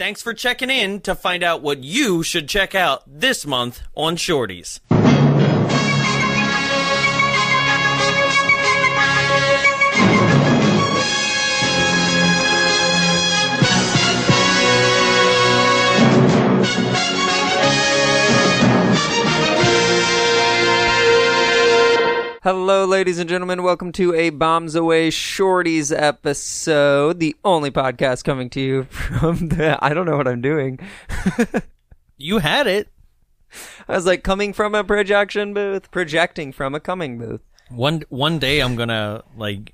Thanks for checking in to find out what you should check out this month on Shorties. Hello, ladies and gentlemen. Welcome to a Bombs Away Shorties episode, the only podcast coming to you from the. I don't know what I'm doing. You had it. I was like coming from a projection booth, projecting from a coming booth. One one day I'm gonna like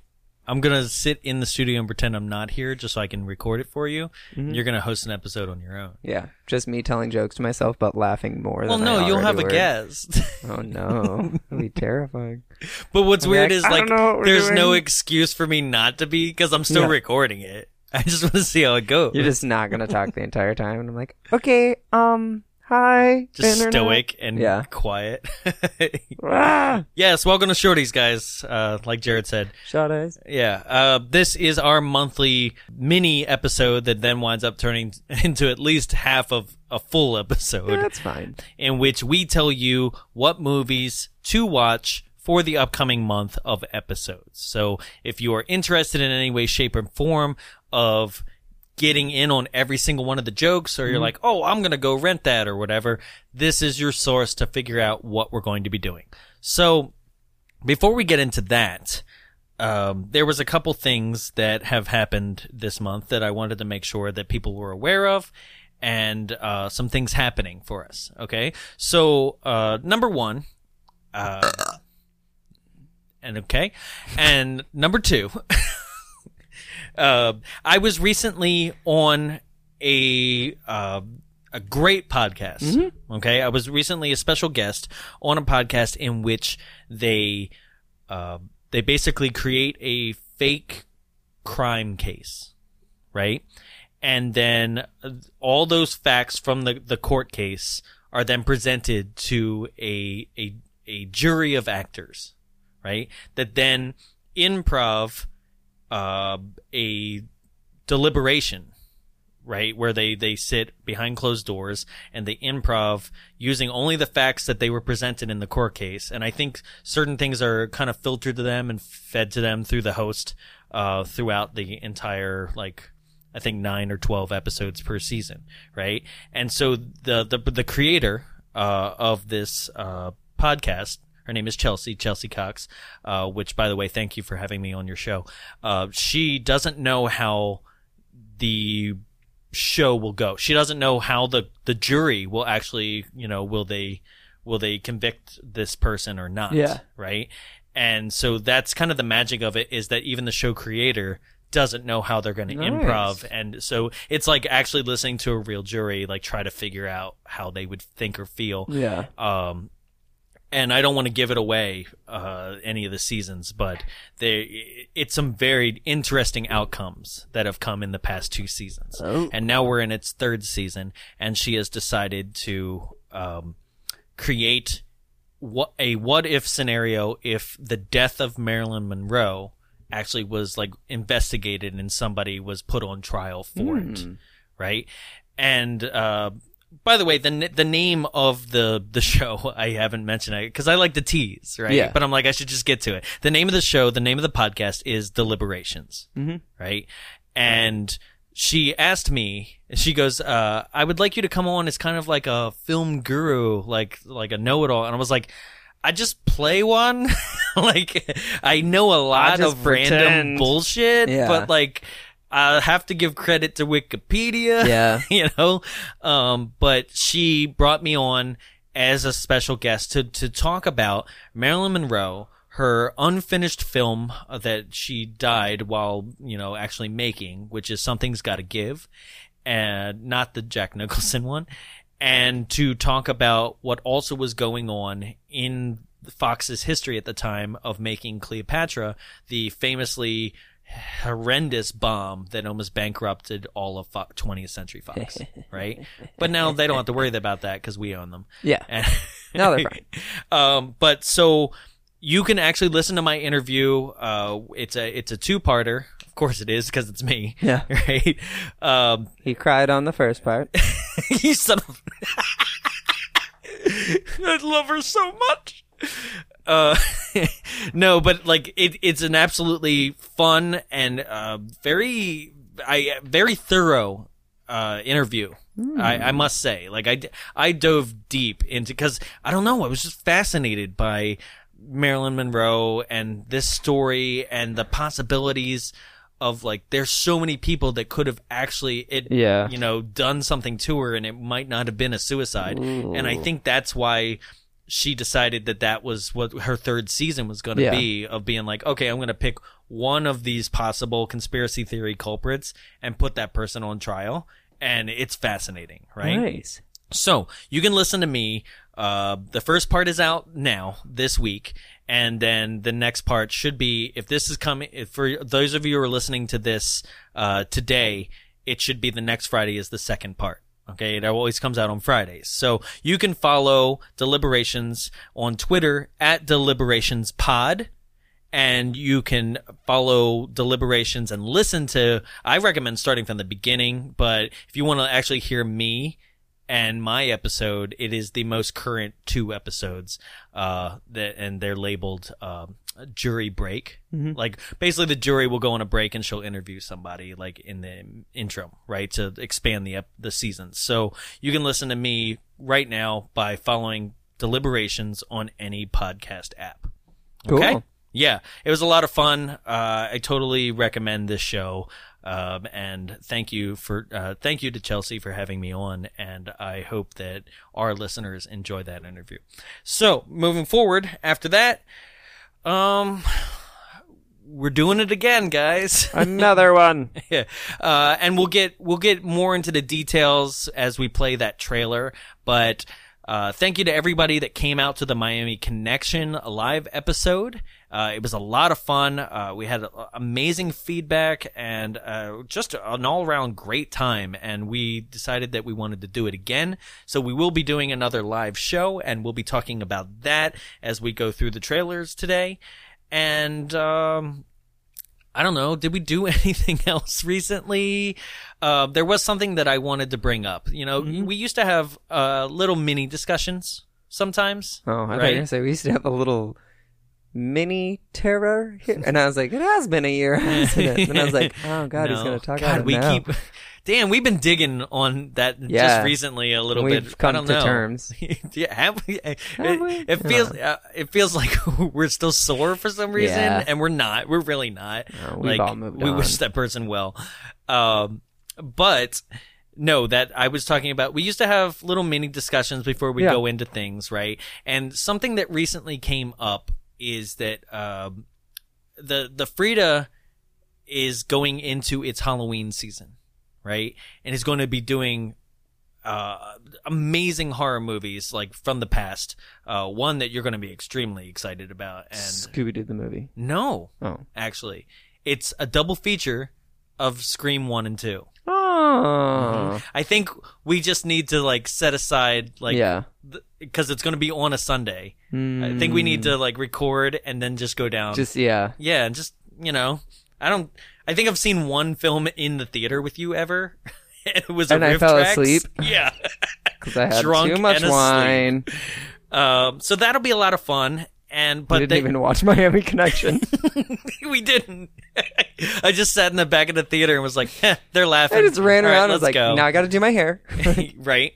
I'm gonna sit in the studio and pretend I'm not here just so I can record it for you. You're gonna host an episode on your own. Yeah, just me telling jokes to myself, but laughing more. Well, no, I you'll have a guest. Oh no, that'd be terrifying. but what's I'll weird like, is like don't know what we're there's no excuse for me not to be because I'm still Yeah. recording it. I just want to see how it goes. You're just not gonna talk the entire time, and I'm like, okay, um, hi, Just internet." stoic and Yeah. quiet. Ah, yes, welcome to Shorties, guys. Uh, like Jared said, Shorties. Yeah, uh, this is our monthly mini episode that then winds up turning into at least half of a full episode That's fine. in which we tell you what movies to watch for the upcoming month of episodes. So if you are interested in any way, shape, or form of getting in on every single one of the jokes, or you're like, oh, I'm going to go rent that or whatever, this is your source to figure out what we're going to be doing. So before we get into that, um, there was a couple things that have happened this month that I wanted to make sure that people were aware of, and uh, some things happening for us. Okay, so uh, number one, uh, and okay, and number two, uh, I was recently on a uh, a great podcast. Okay, I was recently a special guest on a podcast in which they uh, they basically create a fake crime case, right? And then uh, all those facts from the, the court case are then presented to a, a a jury of actors, right? That then improv uh, a deliberation right where they they sit behind closed doors and they improv using only the facts that they were presented in the court case. And i think certain things are kind of filtered to them and fed to them through the host uh throughout the entire like i think 9 or 12 episodes per season right? And so the the the creator uh of this uh podcast her name is Chelsea, Chelsea Cox, uh, which, by the way, thank you for having me on your show. Uh, she doesn't know how the show will go. She doesn't know how the the jury will actually, you know, will they will they convict this person or not? Yeah. Right. And so that's kind of the magic of it is that even the show creator doesn't know how they're going to improv and so it's like actually listening to a real jury like try to figure out how they would think or feel Yeah. um, and I don't want to give it away uh, any of the seasons, but there it's some very interesting outcomes that have come in the past two seasons, Oh. and now we're in its third season, and she has decided to um, create what a what if scenario if the death of Marilyn Monroe actually was like investigated and somebody was put on trial for it Hmm. right? And uh, by the way, the the name of the the show I haven't mentioned it because I like to tease, right? Yeah. But I'm like I should just get to it. The name of the show, the name of the podcast is Deliberations, Mhm. right? And she asked me, she goes, uh, "I would like you to come on as kind of like a film guru, like like a know it all." And I was like. I just play one. like I know a lot of random bullshit, Yeah. but like I have to give credit to Wikipedia. Yeah. you know. Um, but she brought me on as a special guest to to talk about Marilyn Monroe, her unfinished film that she died while you know actually making, which is something's got to give, and not the Jack Nicholson one, and to talk about what also was going on in Fox's history at the time of making Cleopatra, the famously horrendous bomb that almost bankrupted all of Fo- 20th Century Fox, right? But now they don't have to worry about that because we own them. Yeah. And No, they're fine. Um, but so you can actually listen to my interview. Uh, it's a it's a two parter. Of course it is because it's me. Yeah. Right. Um, He cried on the first part. you son of. I love her so much. Uh, no, but like it, it's an absolutely fun and uh, very, I very thorough uh, interview. I, I must say, like I, I dove deep into because I don't know, I was just fascinated by Marilyn Monroe and this story and the possibilities of like there's so many people that could have actually it Yeah. you know done something to her and it might not have been a suicide and i think that's why she decided that that was what her third season was going to Yeah. be of being like okay i'm going to pick one of these possible conspiracy theory culprits and put that person on trial and it's fascinating right Nice. so you can listen to me. Uh, the first part is out now this week, and then the next part should be if this is coming. If for those of you who are listening to this uh, today, it should be the next Friday is the second part. Okay, it always comes out on Fridays. So you can follow Deliberations on Twitter at Deliberations Pod and you can follow deliberations and listen to i recommend starting from the beginning but if you want to actually hear me and my episode it is the most current two episodes uh that and they're labeled um jury break like basically the jury will go on a break and she'll interview somebody like in the intro right to expand the ep- the season so you can listen to me right now by following deliberations on any podcast app Okay. Cool. Yeah, it was a lot of fun. Uh, I totally recommend this show. Um, and thank you for uh, thank you to Chelsea for having me on, and I hope that our listeners enjoy that interview. So moving forward, after that, um, we're doing it again, guys. Another one. Yeah. Uh, and we'll get we'll get more into the details as we play that trailer. But uh, thank you to everybody that came out to the Miami Connection live episode. Uh, it was a lot of fun. Uh, we had uh, amazing feedback and uh, just an all around great time. And we decided that we wanted to do it again. So we will be doing another live show, and we'll be talking about that as we go through the trailers today. And um, I don't know. Did we do anything else recently? Uh, there was something that I wanted to bring up. You know, Mm-hmm. we used to have uh, little mini discussions sometimes. Oh, I thought you were gonna say we used to have a little mini terror here, and I was like, it has been a year, hasn't it? And I was like, oh god, he's gonna talk God, about it we now. keep. Damn, we've been digging on that Yeah. just recently a little We've bit. come I don't to know. terms. yeah, have we? It, we? it feels uh, it feels like we're still sore for some reason, Yeah. and we're not. We're really not. No, we've like all moved we on. wish that person well. Um, but no, that I was talking about. We used to have little mini discussions before we Yeah. go into things, right? And something that recently came up is that um, the the Frida is going into its Halloween season, right? And is going to be doing uh, amazing horror movies like from the past. Uh, one that you're going to be extremely excited about, and Scooby Doo the movie. no, Oh. actually, it's a double feature of Scream one and two. Oh. I think we just need to like set aside like yeah. Because it's going to be on a Sunday. I think we need to like record and then just go down. Mm. Just yeah. yeah, and just you know, I don't. I think I've seen one film in the theater with you ever. it was And I fell Tracks. asleep. Yeah. Because I had Drunk too much wine. um. So that'll be a lot of fun. And I but didn't they, even watch Miami Connection. we didn't. I just sat in the back of the theater and was like, eh, they're laughing. I just ran All right, around. and was like, go. now I got to do my hair. right.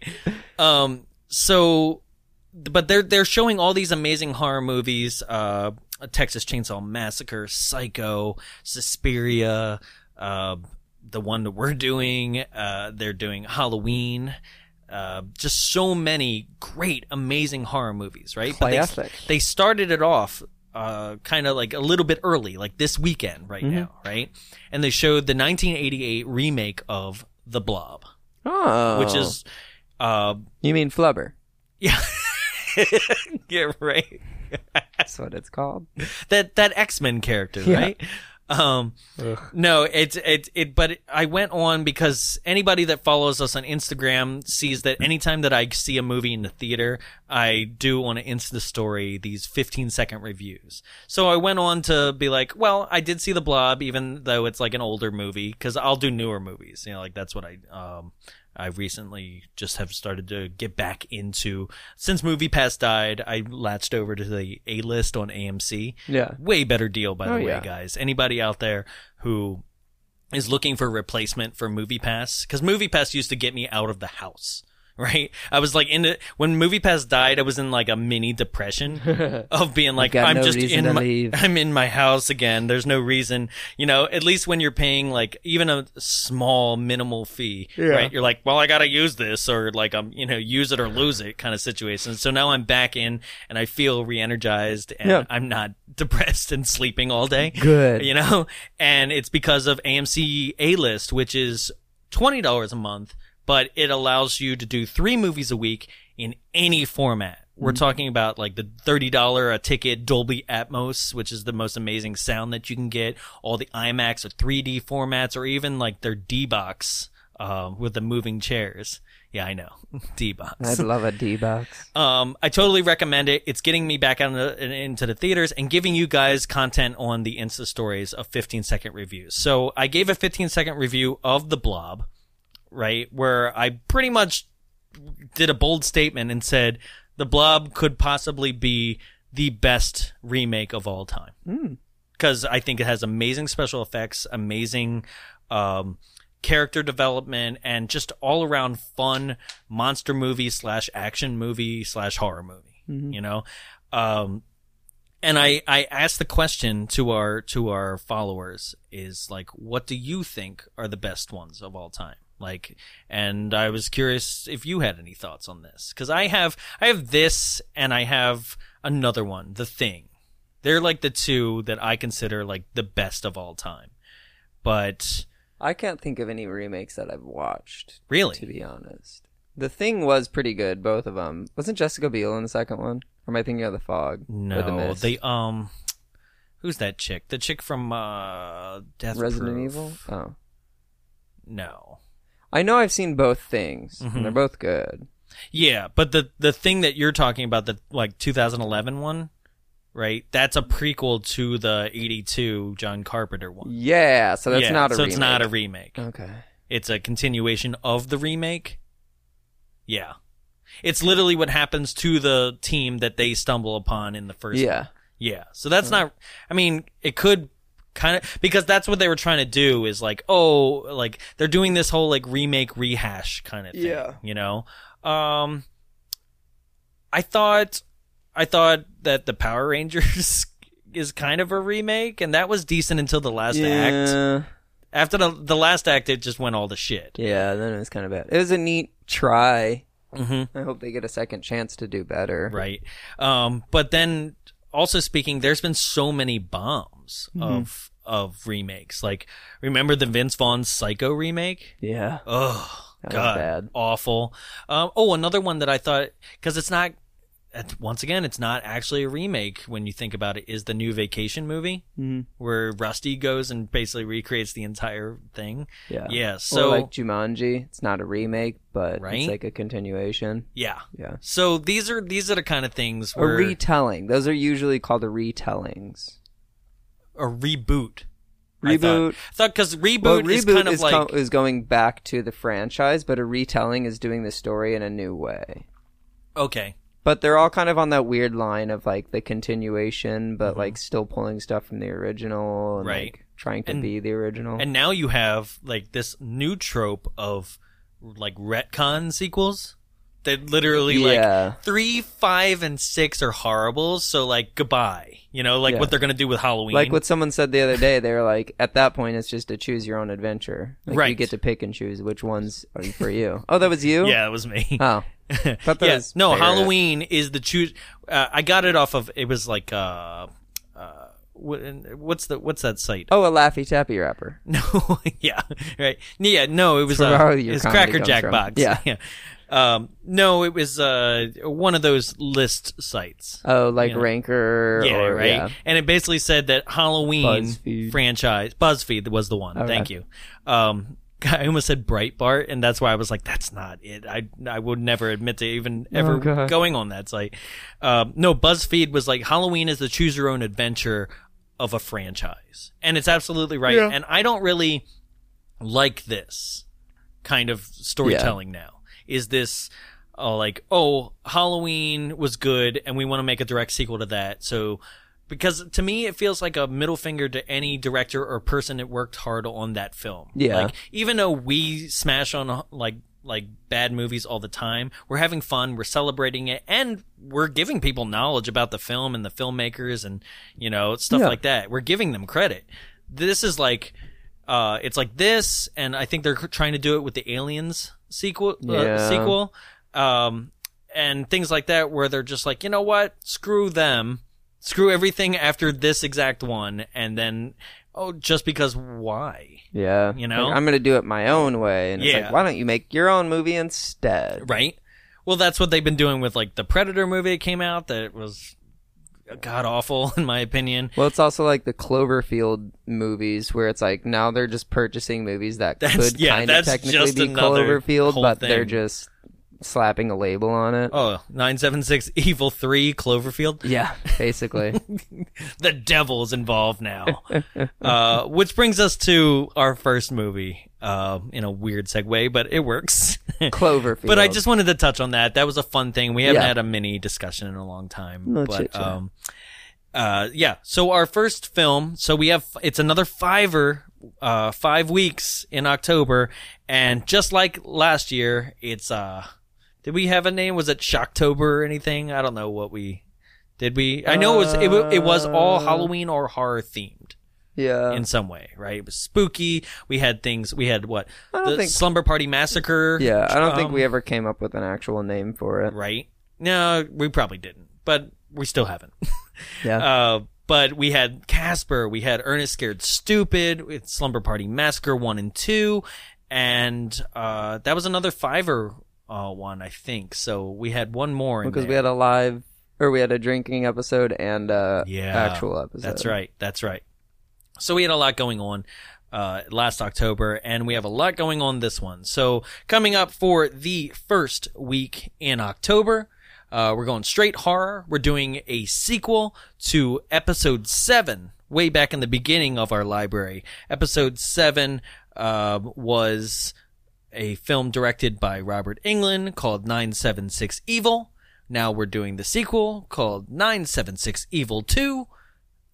Um. So, but they're they're showing all these amazing horror movies. Uh, Texas Chainsaw Massacre, Psycho, Suspiria. Uh, the one that we're doing. Uh, they're doing Halloween. Uh, just so many great, amazing horror movies, right? But they, they started it off uh, kind of like a little bit early, like this weekend right Mm-hmm. now, right? And they showed the 1988 remake of The Blob, oh. which is, uh, You mean Flubber? yeah, yeah, right. That's what it's called. that that X Men character, Yeah. right? Um, no, it's it it. But I went on because anybody that follows us on Instagram sees that anytime that I see a movie in the theater, I do on an Insta story these 15 second reviews. So I went on to be like, well, I did see the Blob, even though it's like an older movie, because I'll do newer movies. You know, like that's what I um I recently just have started to get back into. Since Movie Pass died, I latched over to the A list on AMC. Yeah. Way better deal, by the Oh, way, yeah. guys. Anybody out there who is looking for a replacement for Movie Pass, because Movie Pass used to get me out of the house. Right, I was like in the when Movie Pass died, I was in like a mini depression of being like, I'm no just in my, leave. I'm in my house again. There's no reason, you know. At least when you're paying like even a small minimal fee, right? You're like, well, I gotta use this, or like I'm, you know, use it or lose it kind of situation. So now I'm back in, and I feel re-energized, and Yeah. I'm not depressed and sleeping all day. Good. you know. And it's because of AMC A List, which is twenty dollars a month, but it allows you to do three movies a week in any format. We're talking about like the thirty dollar a ticket Dolby Atmos, which is the most amazing sound that you can get. All the IMAX or 3D formats, or even like their D box um, with the moving chairs. Yeah, I know D box. I'd love a D box. Um, I totally recommend it. It's getting me back out into the theaters and giving you guys content on the Insta stories of 15 second reviews. So I gave a 15 second review of The Blob, right? Where I pretty much did a bold statement and said The Blob could possibly be the best remake of all time. Because I think it has amazing special effects, amazing, um, character development and just all around fun monster movie slash action movie slash horror movie. You know, um, and I I asked the question to our to our followers is like, what do you think are the best ones of all time? Like, and I was curious if you had any thoughts on this because I have I have this and I have another one, The Thing. They're like the two that I consider like the best of all time. But I can't think of any remakes that I've watched. Really? to be honest, the thing was pretty good. Both of them. Wasn't Jessica Biel in the second one? Or am I thinking of the Fog? the No, Mist? they um, who's that chick? The chick from uh, Death Resident Proof. Evil. Oh, No, I know I've seen both things, Mm-hmm. and they're both good. yeah, but the the thing that you're talking about, the like 2011 one, right? That's a prequel to the 82 John Carpenter one. Yeah, so that's yeah, not a so remake. it's not a remake. Okay. It's a continuation of the remake. Yeah, it's literally what happens to the team that they stumble upon in the first. one. Yeah. Yeah. So that's not, I mean, it could kind of, because that's what they were trying to do is like, oh, like they're doing this whole like remake rehash kind of thing. Yeah. You know? Um, I thought, I thought that the Power Rangers is kind of a remake and that was decent until the last act. After the, the last act, it just went all to shit. Yeah, then it was kind of bad. It was a neat try. hmm I hope they get a second chance to do better. right? Um, but then also speaking, there's been so many bombs Mm-hmm. of of remakes. Like, remember the Vince Vaughn Psycho remake? Yeah. Oh That was God, bad. awful. Um, oh, another one that I thought because it's not. Once again, it's not actually a remake when you think about it. Is the new Vacation movie Mhm. where Rusty goes and basically recreates the entire thing? Yeah. Yeah. or So like Jumanji, it's not a remake, but Right? it's like a continuation. yeah. Yeah. So these are these are the kind of things where A retelling. Those are usually called a retellings. a reboot. Reboot. I thought because reboot, Well, is reboot kind of is, like co- is going back to the franchise, but a retelling is doing the story in a new way. okay, But they're all kind of on that weird line of like the continuation, but like still pulling stuff from the original and Mm-hmm. Right. like trying to And- be the original. and now you have like this new trope of like retcon sequels that literally Yeah. like three, five, and six are horrible. So like goodbye, you know, like Yeah. what they're gonna do with Halloween. like what someone said the other day, they were like, at that point, it's just a choose your own adventure. Like, You get to pick and choose which ones are for you. Oh, that was you. yeah, it was me. Oh, yeah, no, favorite. Halloween is the choose. Uh, I got it off of. It was like uh, uh, what's the what's that site? oh, a Laffy Taffy wrapper. No, yeah, right. Yeah, no, it was uh, it's Cracker Jack from. Box. Yeah. yeah. Um, no, it was uh, one of those list sites. Oh, like You know. Ranker. Yeah, or, right. Yeah. And it basically said that Halloween BuzzFeed. franchise BuzzFeed was the one. Okay. Thank you. Um, I almost said Breitbart, and that's why I was like, "That's not it." I I would never admit to even ever Oh, going on that site. Um, no, BuzzFeed was like Halloween is the choose your own adventure of a franchise, and it's absolutely right. Yeah. And I don't really like this kind of storytelling now. Is this uh, like, oh, Halloween was good and we want to make a direct sequel to that. So, because to me, it feels like a middle finger to any director or person that worked hard on that film. Yeah. Like, even though we smash on like, like bad movies all the time, we're having fun, we're celebrating it, and we're giving people knowledge about the film and the filmmakers and, you know, stuff Yeah. like that. We're giving them credit. This is like, uh, it's like this, and I think they're trying to do it with the Aliens sequel. Uh, Yeah. sequel, um, and things like that, where they're just like, you know what, screw them, screw everything after this exact one, and then, oh, just because why, Yeah. You know? Like, I'm going to do it my own way. And it's Yeah. like, why don't you make your own movie instead? right? Well, that's what they've been doing with like the Predator movie that came out that was god awful in my opinion. Well, it's also like the Cloverfield movies where it's like now they're just purchasing movies that That's- could yeah, kind of technically be another Cloverfield, but they're just slapping a label on it. Oh, 976 Evil 3 Cloverfield. Yeah, basically. the devil is involved now. uh, which brings us to our first movie, uh, in a weird segue, but it works. Cloverfield. but I just wanted to touch on that. That was a fun thing. We haven't Yeah. had a mini discussion in a long time. No but, um, uh, yeah. So our first film, so we have, it's another fiver, uh, five weeks in October. And just like last year, it's, uh, did we have a name? Was it Shocktober or anything? I don't know what we, did we? I know it was, it, it was all Uh, Halloween or horror themed yeah. in some way, right? It was spooky. We had things, we had what? I don't The think- Slumber Party Massacre. yeah, I don't think um, we ever came up with an actual name for it. right? No, we probably didn't, but we still haven't. Yeah. uh, but we had Casper, we had Ernest Scared Stupid, with Slumber Party Massacre one and two, and uh, that was another fiver uh, one, I think. So we had one more in because we there. had a live or we had a drinking episode and a Yeah, actual episode. That's right. That's right. So we had a lot going on uh, last October, and we have a lot going on this one. So coming up for the first week in October, uh, we're going straight horror. We're doing a sequel to episode seven, way back in the beginning of our library. Episode seven uh, was a film directed by Robert Englund called 976 Evil. Now we're doing the sequel called 976 Evil 2,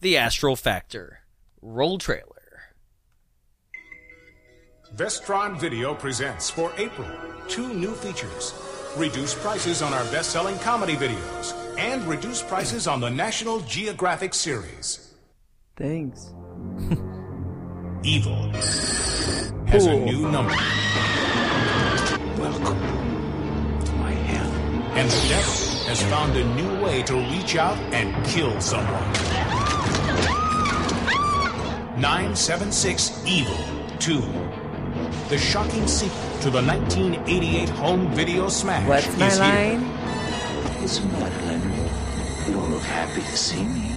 The Astral Factor. Roll trailer. Vestron Video presents for April two new features. Reduced prices on our best selling comedy videos and reduced prices on the National Geographic series. Thanks. Evil has a new number, Welcome to my hell. and the devil has found a new way to reach out and kill someone. 976 Evil 2. The shocking sequel to the 1988 home video smash What's my is here. line? What's the matter, Leonard? You don't look happy to see me.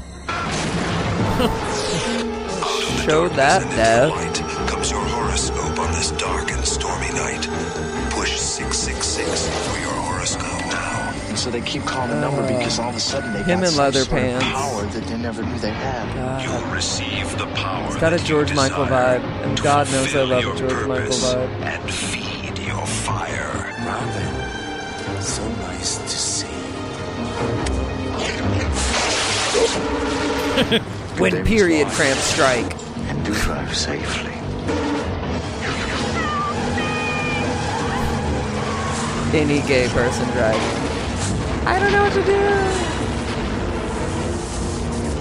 Show that, Dev. Light comes your horoscope on this dark and stormy night. Push 666 for your horoscope now. So they keep calling the number because all of a sudden they Him got in some leather sort pants. of power that they never knew they had. You'll receive the power. It's got a that George Michael desire vibe, and to God knows I fulfill love a your George Michael purpose vibe. And feed your fire. Robin, so nice to see. When period line. cramps strike. And do drive safely. Any gay person driving. I don't know what to do.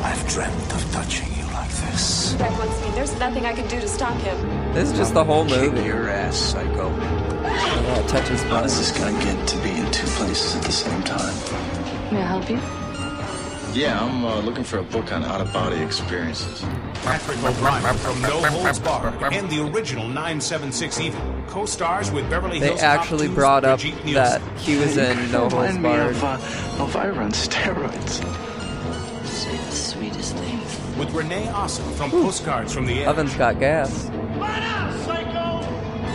I've dreamt of touching you like this. Jack wants me. There's nothing I can do to stop him. This is just the whole Kick movie. your ass, psycho. Yeah, touches How does buttons. this guy get to be in two places at the same time? May I help you? Yeah, I'm uh, looking for a book on out-of-body experiences. Patrick O'Bryan from No Holds Barred and the original 976 Evil co-stars with Beverly They Hills Cop actually brought up that he was in No Holds Remind me Barred. of uh, Elvira on steroids. Say the sweetest thing. with Renee Osser from Postcards from the Edge. Oven's got gas.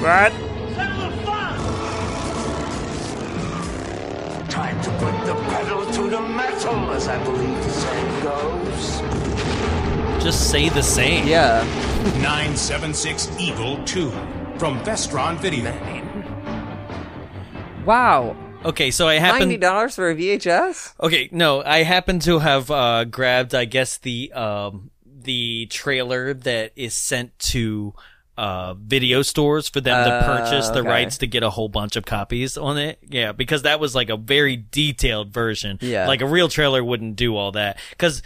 What? Time to put the pedal to the metal, as I believe the saying goes. Just say the same. Yeah. 976 Evil 2 from Vestron Video. Wow. Okay, so I happen. Ninety dollars for a VHS? Okay, no, I happen to have uh, grabbed, I guess the um, the trailer that is sent to uh, video stores for them to Uh, purchase the okay. rights to get a whole bunch of copies on it. Yeah, because that was like a very detailed version. Yeah. like a real trailer wouldn't do all that because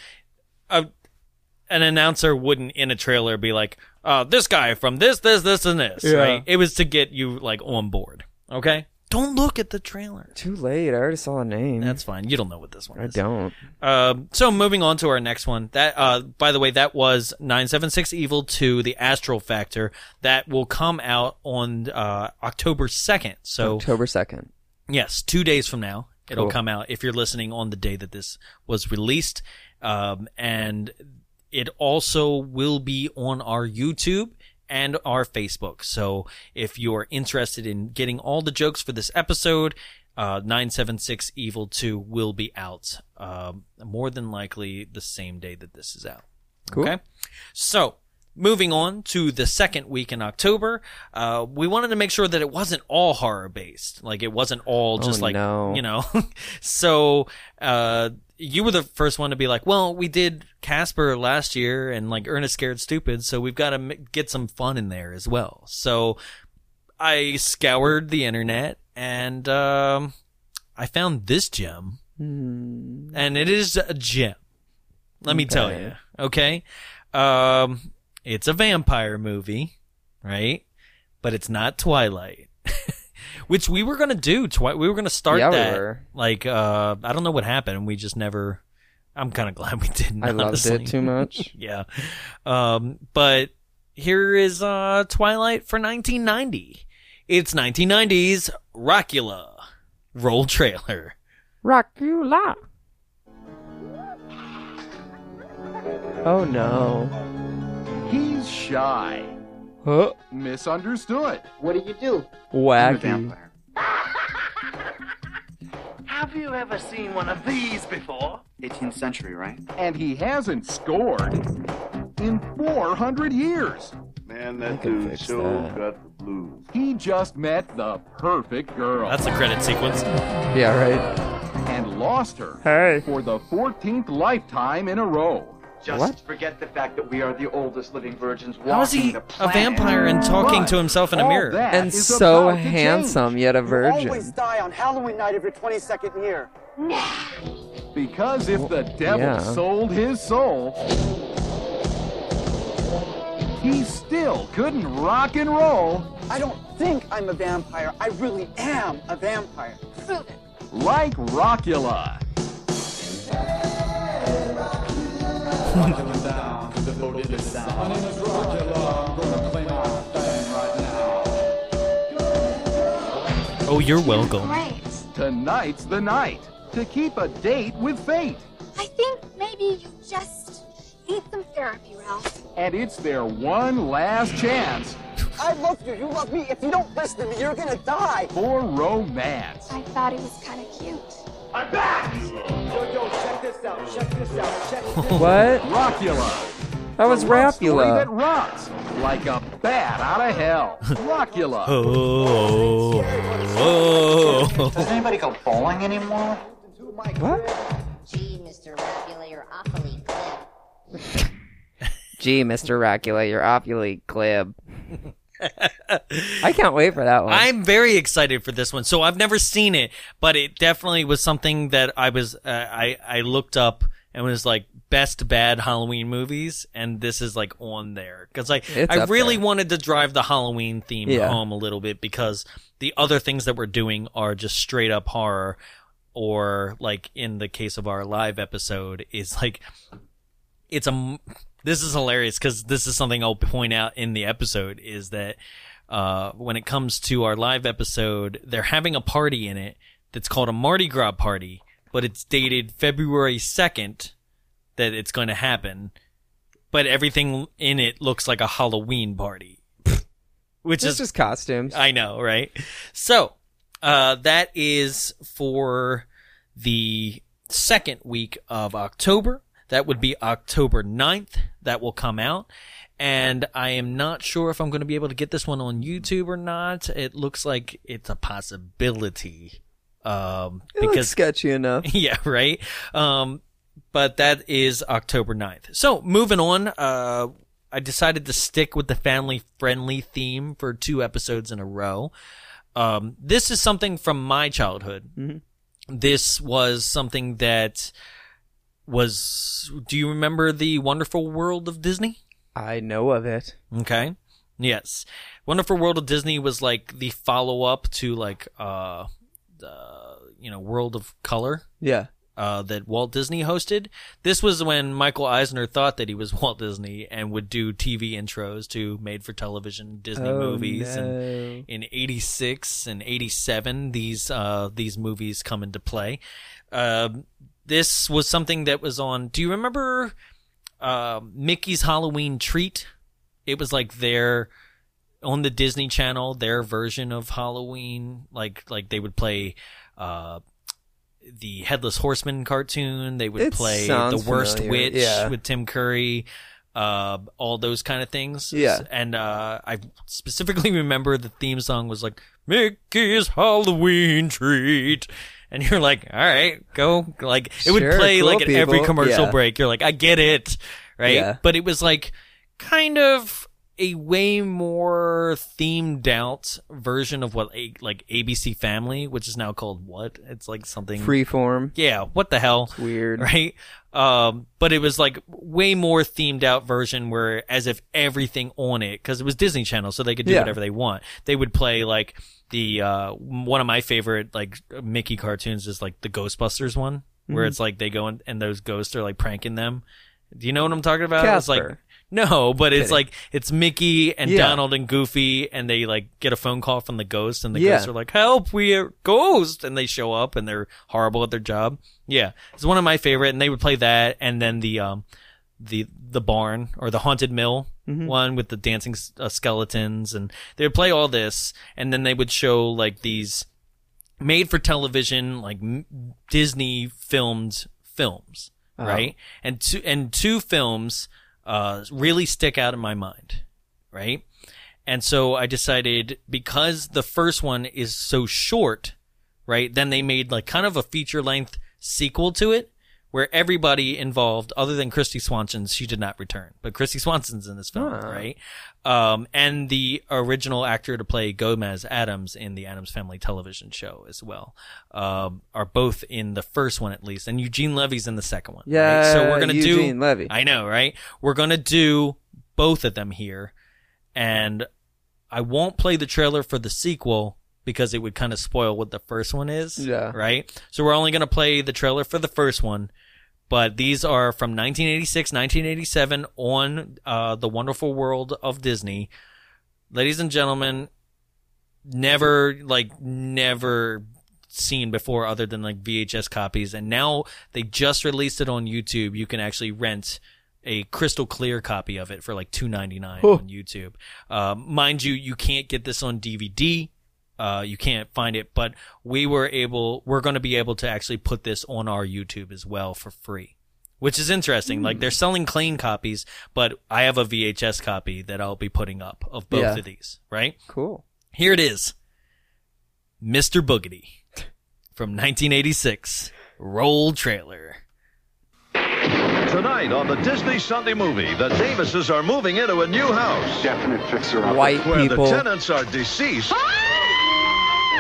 an announcer wouldn't in a trailer be like, uh, "This guy from this, this, this, and this." Yeah. Right? It was to get you like on board. Okay, don't look at the trailer. Too late. I already saw a name. That's fine. You don't know what this one I is. don't. Um, so moving on to our next one. That, uh, by the way, that was 976 Evil 2, the Astral Factor. That will come out on, uh, October 2nd. So, October second. yes, two days from now. It'll Cool. come out if you're listening on the day that this was released. Um, and it also will be on our YouTube and our Facebook. So if you're interested in getting all the jokes for this episode, uh, 976 Evil 2 will be out, um, more than likely the same day that this is out. Cool. Okay. So, moving on to the second week in October, uh, we wanted to make sure that it wasn't all horror based. Like, it wasn't all just Oh, like, no. you know. so, uh, you were the first one to be like, well, we did Casper last year and like Ernest Scared Stupid, so we've got to m- get some fun in there as well. So, I scoured the internet and, um, I found this gem. And it is a gem. Let me tell you. Okay. Um, it's a vampire movie, right? But it's not Twilight. Which we were gonna do. Twi- we were gonna start Yeah, we that. were. Like, uh, I don't know what happened. We just never. I'm kind of glad we didn't. I loved it too much. yeah. Um, but here is uh Twilight for 1990. It's 1990's Rockula. Roll trailer. Rockula. Oh no. He's shy, Huh? misunderstood. What do you do? Wacky. Have you ever seen one of these before? 18th century, right? And he hasn't scored in 400 years. Man, that can dude so that. got the blues. He just met the perfect girl That's a credit sequence. Yeah, right. and lost her Hey. for the 14th lifetime in a row. Just What? forget the fact that we are the oldest living virgins walking How is he the a planet. vampire and talking But to himself in a all mirror? that And is so about to handsome, change yet a virgin. Always die on Halloween night of your 22nd year. Because if the devil yeah. sold his soul, he still couldn't rock and roll I don't think I'm a vampire. I really am a vampire. Prove it. like Rockula. Oh, you're welcome. Great. Tonight's the night to keep a date with fate. I think maybe you just need some therapy, Ralph. And it's their one last chance I love you. You love me. If you don't listen to me, you're gonna die. for romance. I thought he was kind of cute. I'm back. Yo, yo, check this out. Check this out. Check this What? Rockula. That was The love that rocks like a bat out of hell. Rockula. Oh, oh, oh. Does anybody go bowling anymore? What? Gee, Mr. Rapula, you're awfully glib. Gee, Mr. Rockula, you're awfully glib. I can't wait for that one. I'm very excited for this one. So I've never seen it, but it definitely was something that I was uh, I I looked up and was like best bad Halloween movies, and this is like on there because like It's I really there. wanted to drive the Halloween theme Yeah. home a little bit because the other things that we're doing are just straight up horror, or like in the case of our live episode is like it's a this is hilarious because this is something I'll point out in the episode is that uh, when it comes to our live episode, they're having a party in it that's called a Mardi Gras party, but it's dated February 2nd that it's going to happen. But everything in it looks like a Halloween party. Which It's is just costumes. I know, right? So, uh, that is for the second week of October. That would be October 9th. That will come out. And I am not sure if I'm going to be able to get this one on YouTube or not. It looks like it's a possibility. Um, It looks because sketchy enough. yeah, right. Um, but that is October 9th. So moving on, uh, I decided to stick with the family friendly theme for two episodes in a row. Um, this is something from my childhood. This was something that was, do you remember the wonderful world of Disney? I know of it. Okay. Yes. Wonderful World of Disney was like the follow up to like, uh, the, you know, World of Color Yeah. uh, that Walt Disney hosted. This was when Michael Eisner thought that he was Walt Disney and would do TV intros to made for television Disney Oh, movies. no. And in 86 and 87, these, uh, these movies come into play. Um this was something that was on, do you remember, uh, Mickey's Halloween Treat? It was like their, on the Disney Channel, their version of Halloween. Like, like they would play, uh, the Headless Horseman cartoon. They would It play The Worst familiar, Witch yeah. with Tim Curry. Uh, all those kind of things. Yeah. And, uh, I specifically remember the theme song was like, Mickey's Halloween treat. And you're like, all right, go. Like, it would Sure, play cool, like at every people. commercial Yeah. break. You're like, I get it. Right. Yeah. But it was like kind of a way more themed out version of what a, like ABC Family, which is now called what? It's like something Freeform. yeah, what the hell? Weird. Right? Um, but it was like way more themed out version where as if everything on it, cause it was Disney Channel, so they could do Yeah. whatever they want. They would play like the, uh, one of my favorite like Mickey cartoons is like the Ghostbusters one, where Mhm. it's like they go in, and those ghosts are like pranking them. Do you know what I'm talking about? It's like, Casper. No, but it's like, it's Mickey and Yeah. Donald and Goofy and they like get a phone call from the ghost and the Yeah. ghosts are like, help, we are ghost. And they show up and they're horrible at their job. Yeah. It's one of my favorite and they would play that and then the, um, the, the barn or the haunted mill Mhm. one with the dancing s- uh, skeletons and they would play all this and then they would show like these made for television, like m- Disney filmed films, Oh. right? And two, and two films, uh, really stick out in my mind, right? And so I decided because the first one is so short, right? Then they made like kind of a feature length sequel to it where everybody involved, other than Kristy Swanson, she did not return, but Kristy Swanson's in this film, Ah. right? Um, and the original actor to play Gomez Addams in the Addams Family television show as well, um, are both in the first one at least, and Eugene Levy's in the second one. right? Yeah, So we're gonna Eugene do, Levy. I know, right? We're gonna do both of them here, and I won't play the trailer for the sequel because it would kind of spoil what the first one is. Yeah. Right? So we're only going to play the trailer for the first one. But these are from 1986, 1987 on uh, The Wonderful World of Disney. Ladies and gentlemen, never, like, never seen before other than like VHS copies. And now they just released it on YouTube. You can actually rent a crystal clear copy of it for like two ninety nine on YouTube. Um, mind you, you can't get this on DVD. Uh, you can't find it, but we were able, we're going to be able to actually put this on our YouTube as well for free, which is interesting. Like they're selling clean copies, but I have a VHS copy that I'll be putting up of both Yeah. of these, right? Cool. Here it is. Mr. Boogedy from 1986. Roll trailer. Tonight on the Disney Sunday movie, the Davises are moving into a new house. Definite fixer White where people. the tenants are deceased,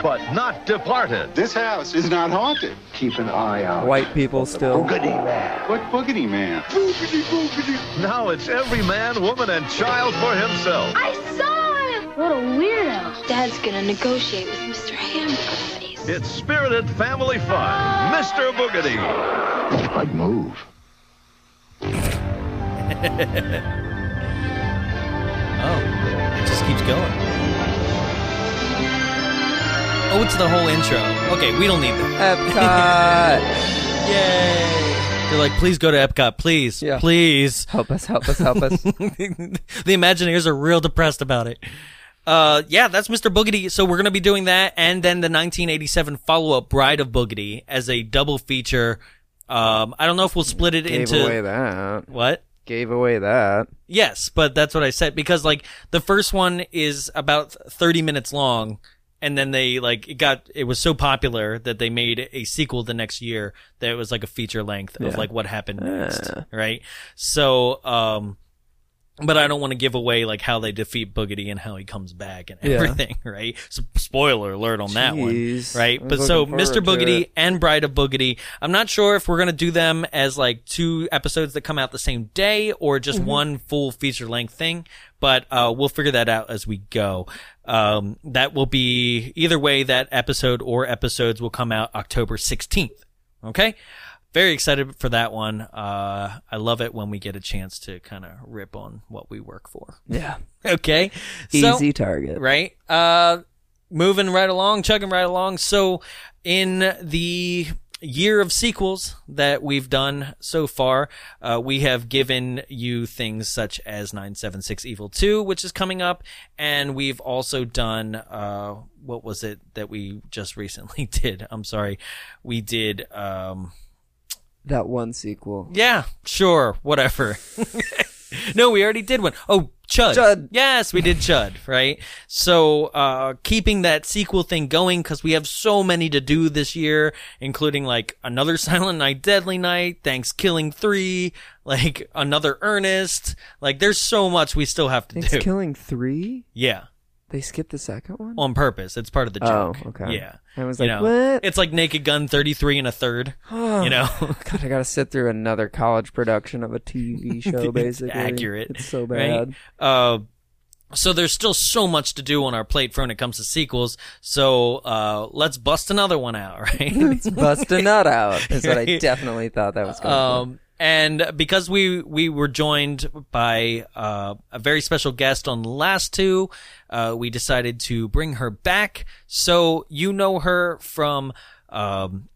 but not departed. This house is not haunted. Keep an eye out. White people still. Boogity man. What boogity man? Boogity boogity. Now it's every man, woman, and child for himself. I saw him! What a weirdo. Dad's gonna negotiate with Mr. Hamburger It's spirited family fun. Mr. Boogedy. I'd move. Oh, it just keeps going. Oh, it's the whole intro. Okay, we don't need that. Epcot. Yay! They're like, please go to Epcot, please, Yeah. please. help us, help us, help us. the Imagineers are real depressed about it. Uh, yeah, that's Mr. Boogedy. So we're gonna be doing that, and then the 1987 follow-up, Bride of Boogedy, as a double feature. Um, I don't know if we'll split it Gave into away that. what. Gave away that. Yes, but that's what I said because like the first one is about 30 minutes long and then they like it got it was so popular that they made a sequel the next year that it was like a feature length of Yeah. like what happened next, Ah. right? So um but I don't want to give away like how they defeat Boogedy and how he comes back and Yeah. everything, right? So, spoiler alert on that one, right? I was But so Mr. Boogedy and Bride of Boogedy. I'm not sure if we're gonna do them as like two episodes that come out the same day or just Mm-hmm. one full feature length thing, but uh, we'll figure that out as we go. Um, that will be either way. That episode or episodes will come out October 16th. Okay. Very excited for that one. Uh, I love it when we get a chance to kind of rip on what we work for. Yeah. Okay. So- Easy target. right? Uh, moving right along, chugging right along. So, in the year of sequels that we've done so far, uh, we have given you things such as 976 Evil 2, which is coming up, and we've also done, uh, what was it that we just recently did? I'm sorry. We did, um, That one sequel. yeah, sure, whatever. no, we already did one. Oh, Chud. Chud. Yes, we did Chud, right? So, uh, keeping that sequel thing going because we have so many to do this year, including like another Silent Night, Deadly Night, Thanksgiving 3, like another Ernest. Like, there's so much we still have to do. Thanksgiving three. Yeah. They skipped the second one. On purpose. It's part of the joke. Oh, joke. okay. Yeah. I was You like, know, what? It's like Naked Gun 33 and a third. you know? God, I gotta sit through another college production of a TV show. It's Basically, accurate. It's so right? bad. Uh, so there's still so much to do on our plate for when it comes to sequels. So uh, let's bust another one out, right? Let's bust a nut out. Is what I definitely thought that was going. To um, and because we we were joined by uh, a very special guest on the last two, uh, we decided to bring her back. So you know her from um,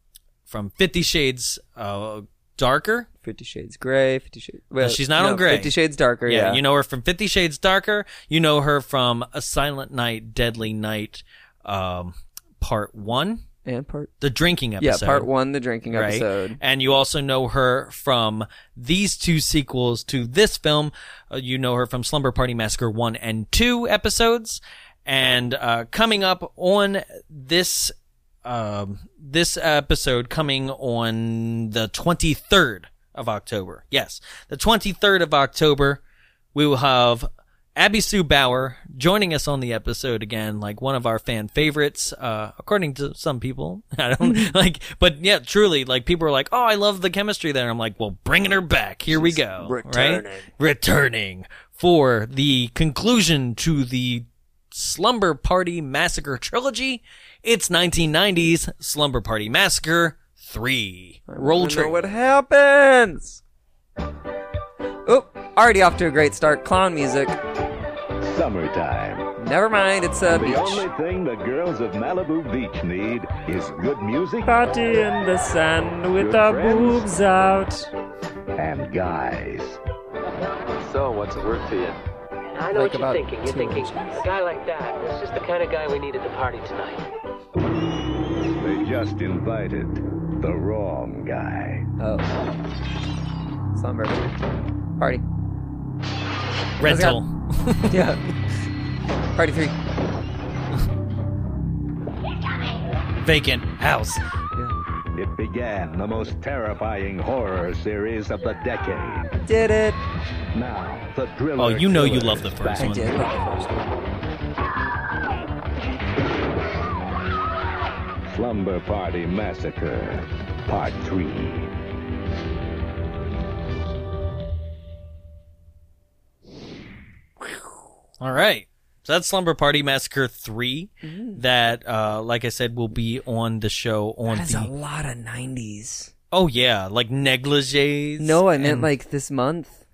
from Fifty Shades uh, Darker. Fifty Shades Grey. Fifty Shades. Well, she's not no, on Grey. Fifty Shades Darker. Yeah. you know her from Fifty Shades Darker. You know her from A Silent Night, Deadly Night, um, Part One, and part. the drinking episode. Yeah, part one, the drinking right? episode. And you also know her from these two sequels to this film. Uh, you know her from Slumber Party Massacre 1 and 2 episodes. And uh, coming up on this um, this episode, coming on the 23rd of October. Yes, the 23rd of October, we will have Abby Sue Bauer joining us on the episode again, like one of our fan favorites, uh, according to some people. I don't like, but yeah, truly, like people are like, oh, I love the chemistry there. I'm like, well, bringing her back. Here we go. Right? returning. Returning for the conclusion to the Slumber Party Massacre trilogy. It's 1990's Slumber Party Massacre 3. Roll I know what happens. Oh, already off to a great start. Clown music. Summertime. Never mind, it's a The beach. only thing the girls of Malibu Beach need is good music Party in the sun with Good our friends. boobs out. and guys. So, what's it worth to you? I know Like what you're thinking. You're thinking, inches. a guy like that, is just the kind of guy we need at the party tonight. They just invited the wrong guy. Oh. Slumber. Party. Rental. yeah. Party three. Vacant house. It began the most terrifying horror series of the decade. Did it. Now, the driller Oh, you know you love the first back. one. did love the first one. Slumber Party Massacre, Part 3. All right. So that's Slumber Party Massacre 3 that, uh, like I said, will be on the show on That's the. a lot of 90s. Oh, yeah. Like negligees. No, I meant and- like this month.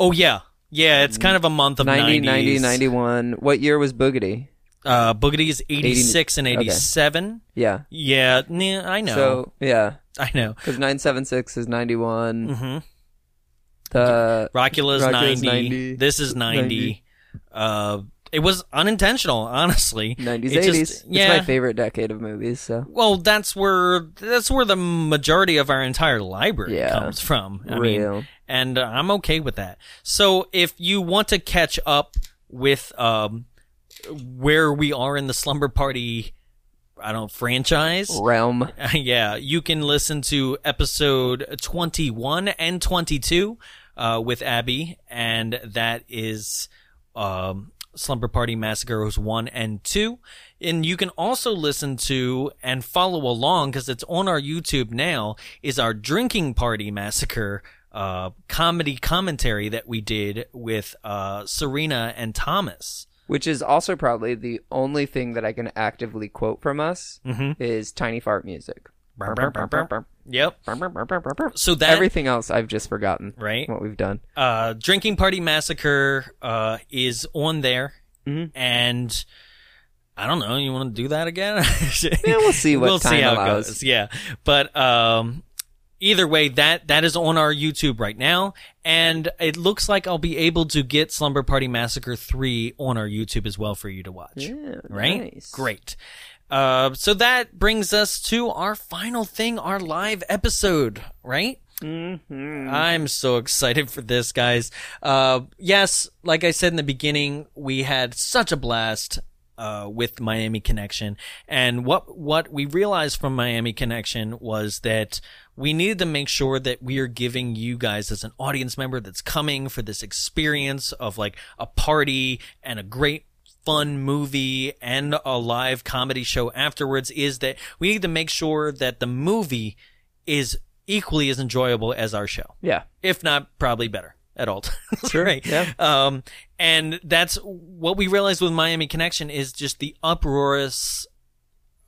Oh, yeah. Yeah, it's kind of a month of 90, 90s. 90, 91. What year was Boogedy? Uh, Boogedy is 86 and okay. 87. Yeah. Yeah, nah, I know. So yeah, I know. because nine seven six is ninety one. Mm-hmm. The Rockula's Rockula's 90. 90. This is 90. 90. Uh, it was unintentional, honestly. nineties eighties. yeah. It's my favorite decade of movies. So Well, that's where that's where the majority of our entire library Yeah. comes from. I Real. mean, and uh, I'm okay with that. So if you want to catch up with um where we are in the Slumber Party, I don't franchise. realm. yeah, you can listen to episode 21 and 22 uh, with Abby, and that is um, Slumber Party Massacres 1 and 2. And you can also listen to and follow along, because it's on our YouTube now, is our Drinking Party Massacre uh, comedy commentary that we did with uh, Serena and Thomas. Which is also probably the only thing that I can actively quote from us Mhm. is tiny fart music. Yep. So that Everything else I've just forgotten. Right. What we've done. uh, Drinking Party Massacre uh, is on there, Mhm. and I don't know. You want to do that again? Yeah, we'll see what we'll see how allows. it goes. Yeah, but um, either way, that that is on our YouTube right now, and it looks like I'll be able to get Slumber Party Massacre three on our YouTube as well for you to watch. Yeah, right? nice. Great. Uh, so that brings us to our final thing, our live episode, right? Mm-hmm. I'm so excited for this, guys. Uh, yes, like I said in the beginning, we had such a blast. Uh, with Miami Connection, and what what we realized from Miami Connection was that we needed to make sure that we are giving you guys as an audience member that's coming for this experience of like a party and a great fun movie and a live comedy show afterwards is that we need to make sure that the movie is equally as enjoyable as our show. Yeah. If not, probably better at all times. Sure, right. yeah. Um, and that's what we realized with Miami Connection is just the uproarious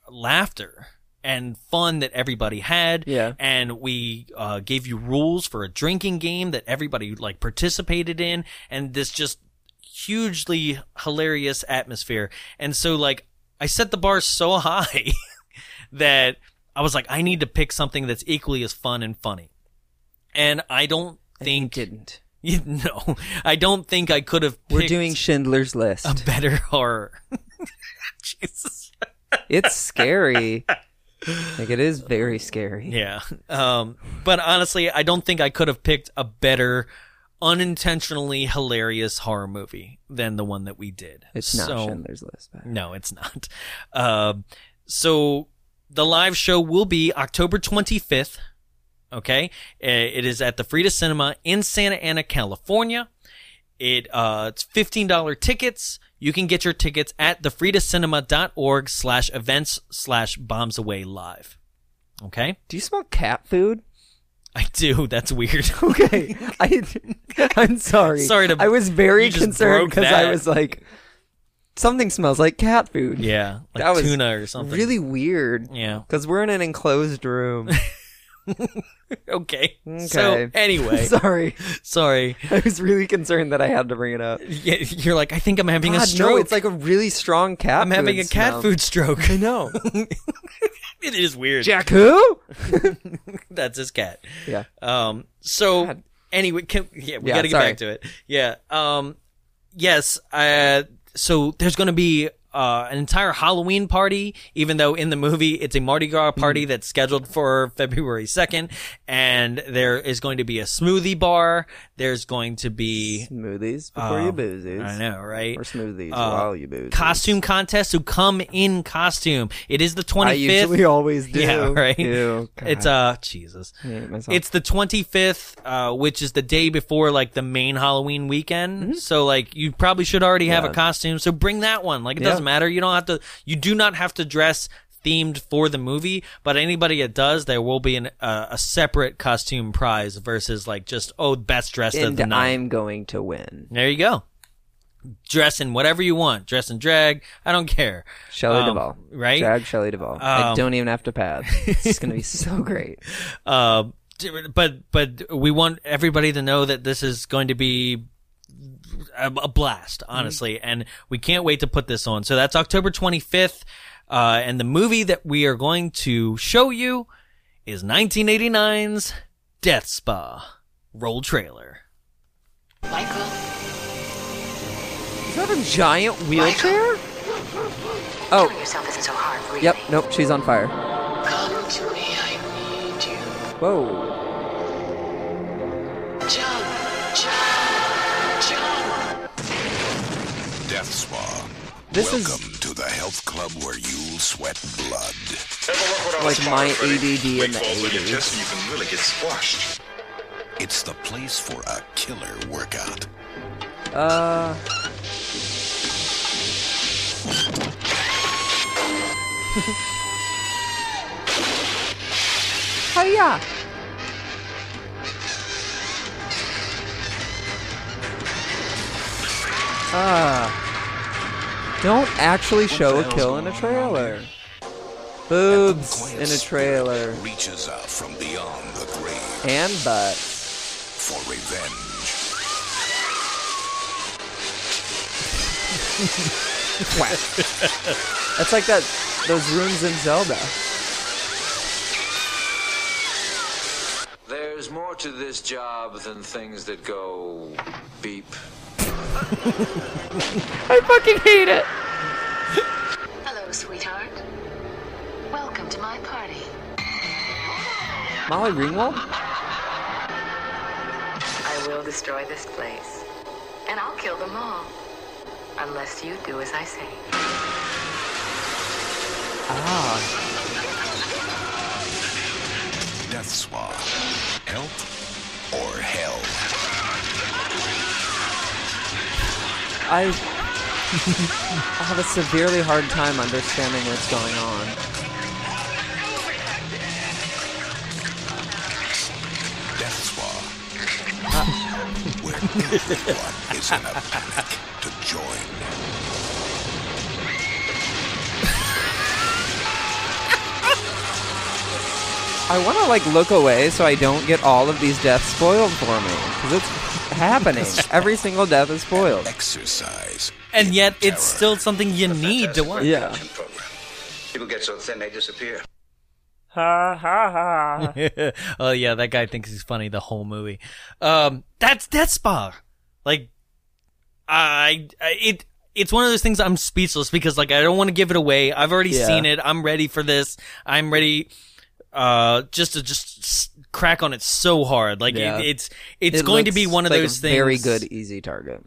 laughter and fun that everybody had. Yeah. And we uh, gave you rules for a drinking game that everybody like participated in, and this just hugely hilarious atmosphere. And so like I set the bar so high that I was like, I need to pick something that's equally as fun and funny. And I don't think didn't. You, no, I don't think I could have. We're doing Schindler's List. a better horror. Jesus. it's scary. like it is very scary. Yeah. Um, but honestly, I don't think I could have picked a better unintentionally hilarious horror movie than the one that we did. It's not So- Schindler's List. No, it's not. Um, so the live show will be October 25th. Okay. Uh, It is at the Frida Cinema in Santa Ana, California. It, uh, it's $15 tickets. You can get your tickets at thefridacinema.org slash events slash bombs away live. Okay. Do you smell cat food? I do. That's weird. Okay. I, I'm sorry. Sorry to- I was very you just concerned broke because I that. was like, something smells like cat food. Yeah. Like that was tuna or something. Really weird. Yeah. Because we're in an enclosed room. Okay. Okay. So anyway, sorry. sorry. I was really concerned that I had to bring it up. Yeah, you're like, I think I'm having a God, stroke. no, it's like a really strong cat. I'm having a food cat smell. food stroke. I know. It is weird. Jack who? That's his cat. Yeah. Um. So God. anyway, can, yeah, we Yeah, got to get sorry. back to it. Yeah. Um. Yes. Uh. So there's going to be. Uh, an entire Halloween party, even though in the movie it's a Mardi Gras Mm-hmm. party that's scheduled for February 2nd. And there is going to be a smoothie bar. There's going to be Smoothies before you Um, boozies. I know, right? Or smoothies Uh, while you booze. costume contest who come in costume. It is the 25th. I usually always do. Yeah, right. Ew, It's uh Jesus. I hate myself. It's the 25th, uh, which is the day before like the main Halloween weekend. So like you probably should already have a Mm-hmm. Costume. So bring that one. Like it Yeah. doesn't matter. You don't have to. You do not have to dress themed for the movie. But anybody that does, there will be an, uh, a separate costume prize versus like just oh best dressed of and the night. I'm going to win. There you go. Dress in whatever you want. Dress in drag. I don't care. Shelley Um, Duvall. right? Drag Shelley Duvall. I Um, don't even have to pad. It's going to be so great. Uh, but but we want everybody to know that this is going to be a, a blast, honestly. And we can't wait to put this on. So that's October 25th. Uh, and the movie that we are going to show you is 1989's Death Spa. Roll trailer. Michael. Is that a giant wheelchair? Oh. Killing yourself isn't so hard, really. Yep, nope, she's on fire. Come to me, I need you. Whoa. Death Spa. This is- Welcome to the health club where you'll sweat blood. Like my ADD in the 80s. you can really get squashed. It's the place for a killer workout. Uh. Hiya! Ah. Don't actually show a kill in a trailer. Boobs in a trailer. Reaches out from beyond the grave And butts. for revenge. That's like that those rooms in Zelda. There's more to this job than things that go beep. I fucking hate it. Hello, sweetheart. Welcome to my party. Molly Ringwald? I will destroy this place. And I'll kill them all. Unless you do as I say. Ah. Death Spa. I I have a severely hard time understanding what's going on. Death Spa. Where everyone is in a panic to join. I want to like look away so I don't get all of these deaths spoiled for me because it's happening. Every single death is spoiled. Exercise. And yet it's still something you need to watch. Yeah. People get so thin they disappear. Ha ha ha. oh yeah, that guy thinks he's funny the whole movie. Um, that's Death Spa. Like, I, I it. It's one of those things I'm speechless because like I don't want to give it away. I've already Yeah. seen it. I'm ready for this. I'm ready, uh, just to just s- crack on it so hard. Like Yeah. it, it's it's It going to be one of like those things. Very good, easy target.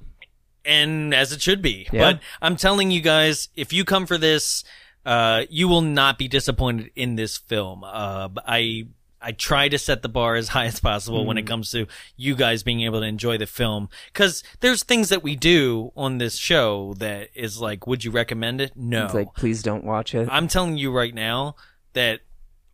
and as it should be. Yeah. But I'm telling you guys, if you come for this, uh, you will not be disappointed in this film. Uh, I, I try to set the bar as high as possible when it Mhm. comes to you guys being able to enjoy the film. Cause there's things that we do on this show that is like, would you recommend it? No. It's like, please don't watch it. I'm telling you right now that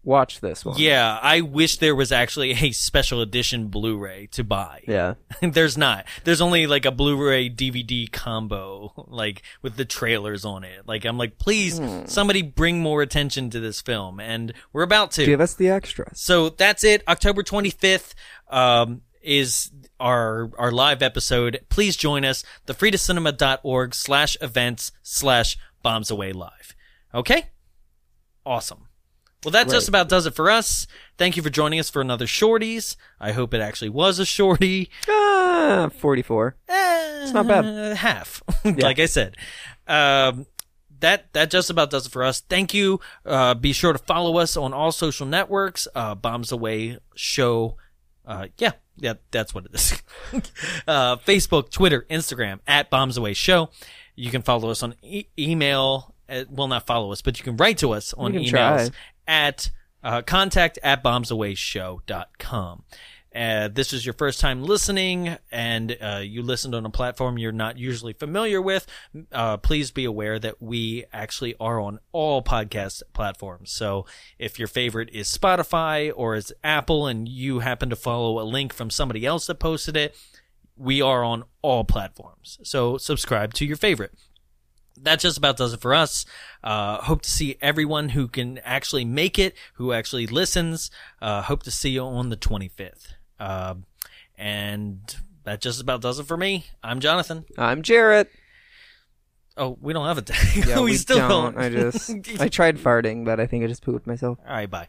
Watch this one. yeah, I wish there was actually a special edition Blu-ray to buy. Yeah. There's not. There's only like a Blu-ray DVD combo, like with the trailers on it. Like I'm like, please, Hmm. somebody bring more attention to this film, and we're about to. Give us the extras. So that's it. October 25th um, is our our live episode. Please join us. thefridacinema.org slash events slash bombs away live. Okay? Awesome. Well, that just about does it for us. Thank you for joining us for another Shorties. I hope it actually was a Shorty. Ah, 44. it's not bad. Uh, half, like I said. Um, that that just about does it for us. Thank you. Uh, be sure to follow us on all social networks. Uh, Bombs Away Show. Uh, yeah, yeah, that's what it is. uh, Facebook, Twitter, Instagram at Bombs Away Show. You can follow us on e- email. Uh, well, not follow us, but you can write to us on emails try. at uh, contact at bombsawayshow.com. Uh, this is your first time listening and uh, you listened on a platform you're not usually familiar with, uh, please be aware that we actually are on all podcast platforms. So if your favorite is Spotify or is Apple and you happen to follow a link from somebody else that posted it, we are on all platforms. So subscribe to your favorite that just about does it for us. Uh, hope to see everyone who can actually make it, who actually listens. Uh, hope to see you on the 25th. Uh, and that just about does it for me. I'm Jonathan. I'm Jarrett. Oh, we don't have a tag. Yeah, we, we still don't. don't. I just I tried farting, but I think I just pooped myself. All right, bye.